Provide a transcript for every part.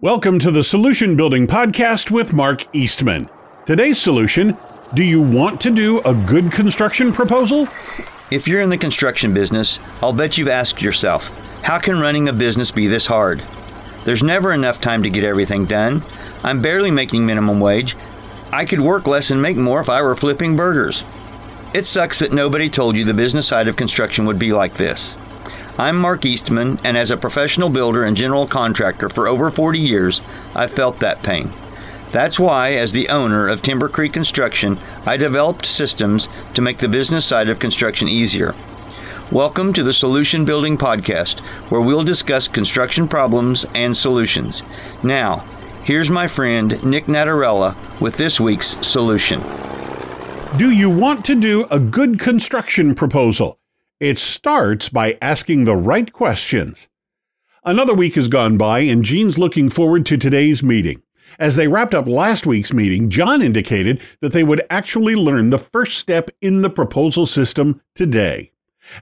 Welcome to the Solution Building Podcast with Mark Eastman. Today's solution Do you want to do a good construction proposal? If you're in the construction business, I'll bet you've asked yourself, how can running a business be this hard? There's never enough time to get everything done. I'm barely making minimum wage. I could work less and make more if I were flipping burgers. It sucks that nobody told you the business side of construction would be like this. I'm Mark Eastman, and as a professional builder and general contractor for over 40 years, I've felt that pain. That's why, as the owner of Timber Creek Construction, I developed systems to make the business side of construction easier. Welcome to the Solution Building Podcast, where we'll discuss construction problems and solutions. Now, here's my friend Nick Natarella with this week's solution. Do you want to do a good construction proposal? It starts by asking the right questions. Another week has gone by, and Gene's looking forward to today's meeting. As they wrapped up last week's meeting, John indicated that they would actually learn the first step in the proposal system today.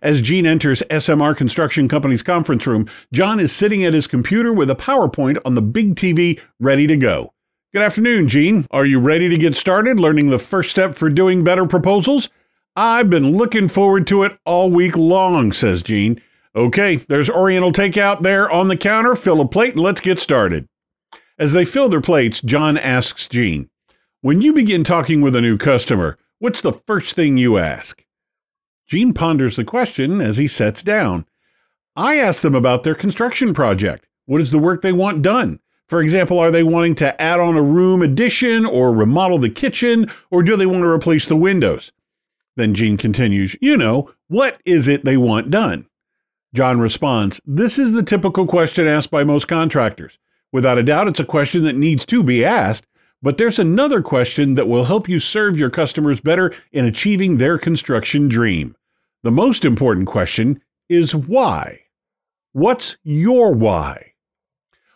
As Gene enters SMR Construction Company's conference room, John is sitting at his computer with a PowerPoint on the big TV ready to go. Good afternoon, Gene. Are you ready to get started learning the first step for doing better proposals? I've been looking forward to it all week long, says Gene. Okay, there's Oriental takeout there on the counter. Fill a plate and let's get started. As they fill their plates, John asks Gene, When you begin talking with a new customer, what's the first thing you ask? Gene ponders the question as he sets down. I ask them about their construction project. What is the work they want done? For example, are they wanting to add on a room addition or remodel the kitchen, or do they want to replace the windows? Then Gene continues, You know, what is it they want done? John responds, This is the typical question asked by most contractors. Without a doubt, it's a question that needs to be asked, but there's another question that will help you serve your customers better in achieving their construction dream. The most important question is why? What's your why?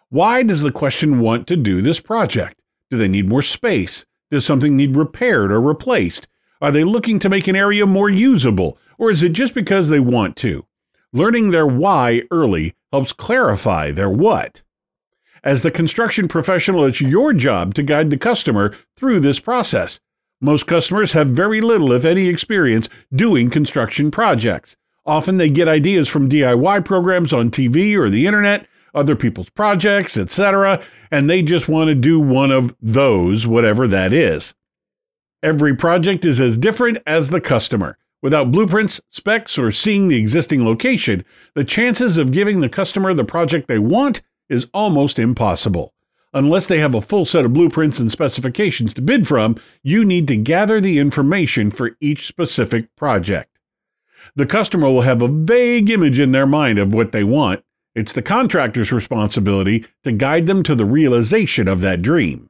Why does the question want to do this project? Do they need more space? Does something need repaired or replaced? Are they looking to make an area more usable, or is it just because they want to? Learning their why early helps clarify their what. As the construction professional, it's your job to guide the customer through this process. Most customers have very little, if any, experience doing construction projects. Often they get ideas from DIY programs on TV or the internet, other people's projects, etc., and they just want to do one of those, whatever that is. Every project is as different as the customer. Without blueprints, specs, or seeing the existing location, the chances of giving the customer the project they want is almost impossible. Unless they have a full set of blueprints and specifications to bid from, you need to gather the information for each specific project. The customer will have a vague image in their mind of what they want. It's the contractor's responsibility to guide them to the realization of that dream.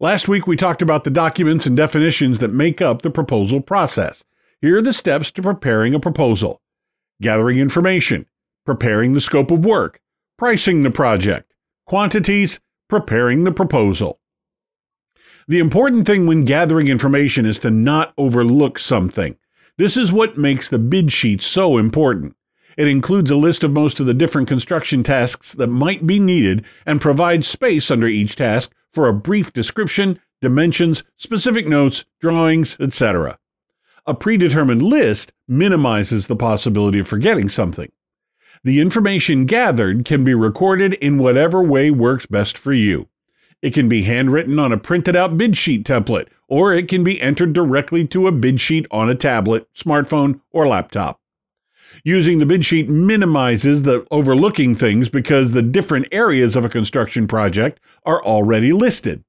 Last week, we talked about the documents and definitions that make up the proposal process. Here are the steps to preparing a proposal gathering information, preparing the scope of work, pricing the project, quantities, preparing the proposal. The important thing when gathering information is to not overlook something. This is what makes the bid sheet so important. It includes a list of most of the different construction tasks that might be needed and provides space under each task for a brief description, dimensions, specific notes, drawings, etc. A predetermined list minimizes the possibility of forgetting something. The information gathered can be recorded in whatever way works best for you. It can be handwritten on a printed out bid sheet template, or it can be entered directly to a bid sheet on a tablet, smartphone, or laptop. Using the bid sheet minimizes the overlooking things because the different areas of a construction project are already listed.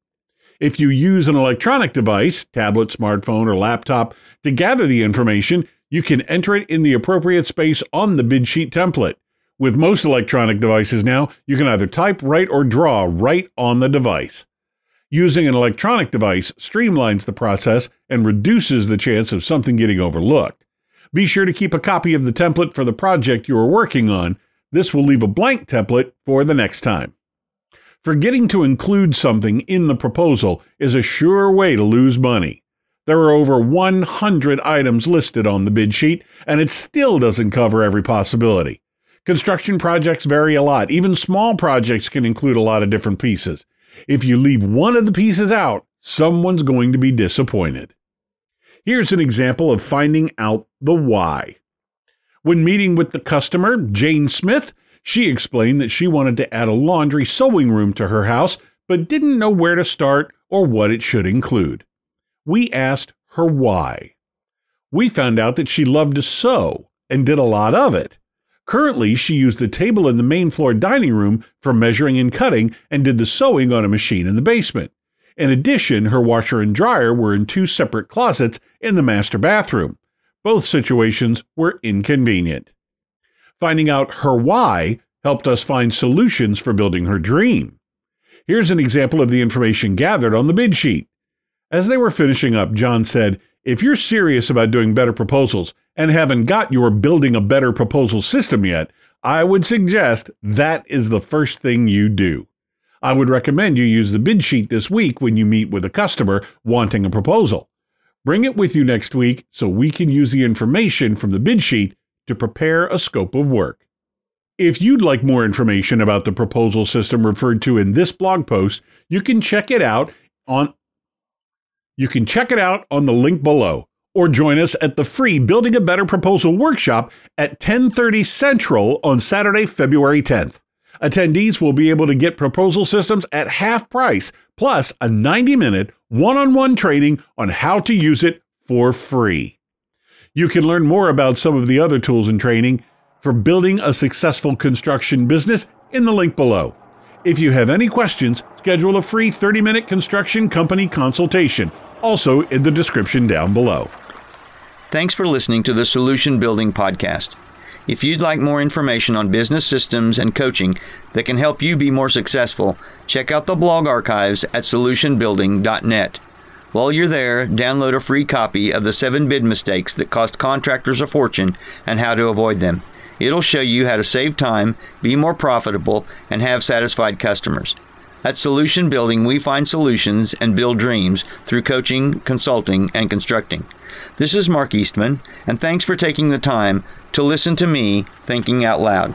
If you use an electronic device, tablet, smartphone, or laptop, to gather the information, you can enter it in the appropriate space on the bid sheet template. With most electronic devices now, you can either type, write, or draw right on the device. Using an electronic device streamlines the process and reduces the chance of something getting overlooked. Be sure to keep a copy of the template for the project you are working on. This will leave a blank template for the next time. Forgetting to include something in the proposal is a sure way to lose money. There are over 100 items listed on the bid sheet, and it still doesn't cover every possibility. Construction projects vary a lot. Even small projects can include a lot of different pieces. If you leave one of the pieces out, someone's going to be disappointed. Here's an example of finding out the why. When meeting with the customer, Jane Smith, she explained that she wanted to add a laundry sewing room to her house, but didn't know where to start or what it should include. We asked her why. We found out that she loved to sew and did a lot of it. Currently, she used the table in the main floor dining room for measuring and cutting and did the sewing on a machine in the basement. In addition, her washer and dryer were in two separate closets in the master bathroom. Both situations were inconvenient. Finding out her why helped us find solutions for building her dream. Here's an example of the information gathered on the bid sheet. As they were finishing up, John said, If you're serious about doing better proposals and haven't got your building a better proposal system yet, I would suggest that is the first thing you do. I would recommend you use the bid sheet this week when you meet with a customer wanting a proposal. Bring it with you next week so we can use the information from the bid sheet to prepare a scope of work. If you'd like more information about the proposal system referred to in this blog post, you can check it out on you can check it out on the link below or join us at the free Building a Better Proposal workshop at 10:30 Central on Saturday, February 10th. Attendees will be able to get proposal systems at half price plus a 90-minute one-on-one training on how to use it for free. You can learn more about some of the other tools and training for building a successful construction business in the link below. If you have any questions, schedule a free 30 minute construction company consultation, also in the description down below. Thanks for listening to the Solution Building Podcast. If you'd like more information on business systems and coaching that can help you be more successful, check out the blog archives at solutionbuilding.net. While you're there, download a free copy of the 7 bid mistakes that cost contractors a fortune and how to avoid them. It'll show you how to save time, be more profitable, and have satisfied customers. At Solution Building, we find solutions and build dreams through coaching, consulting, and constructing. This is Mark Eastman, and thanks for taking the time to listen to me thinking out loud.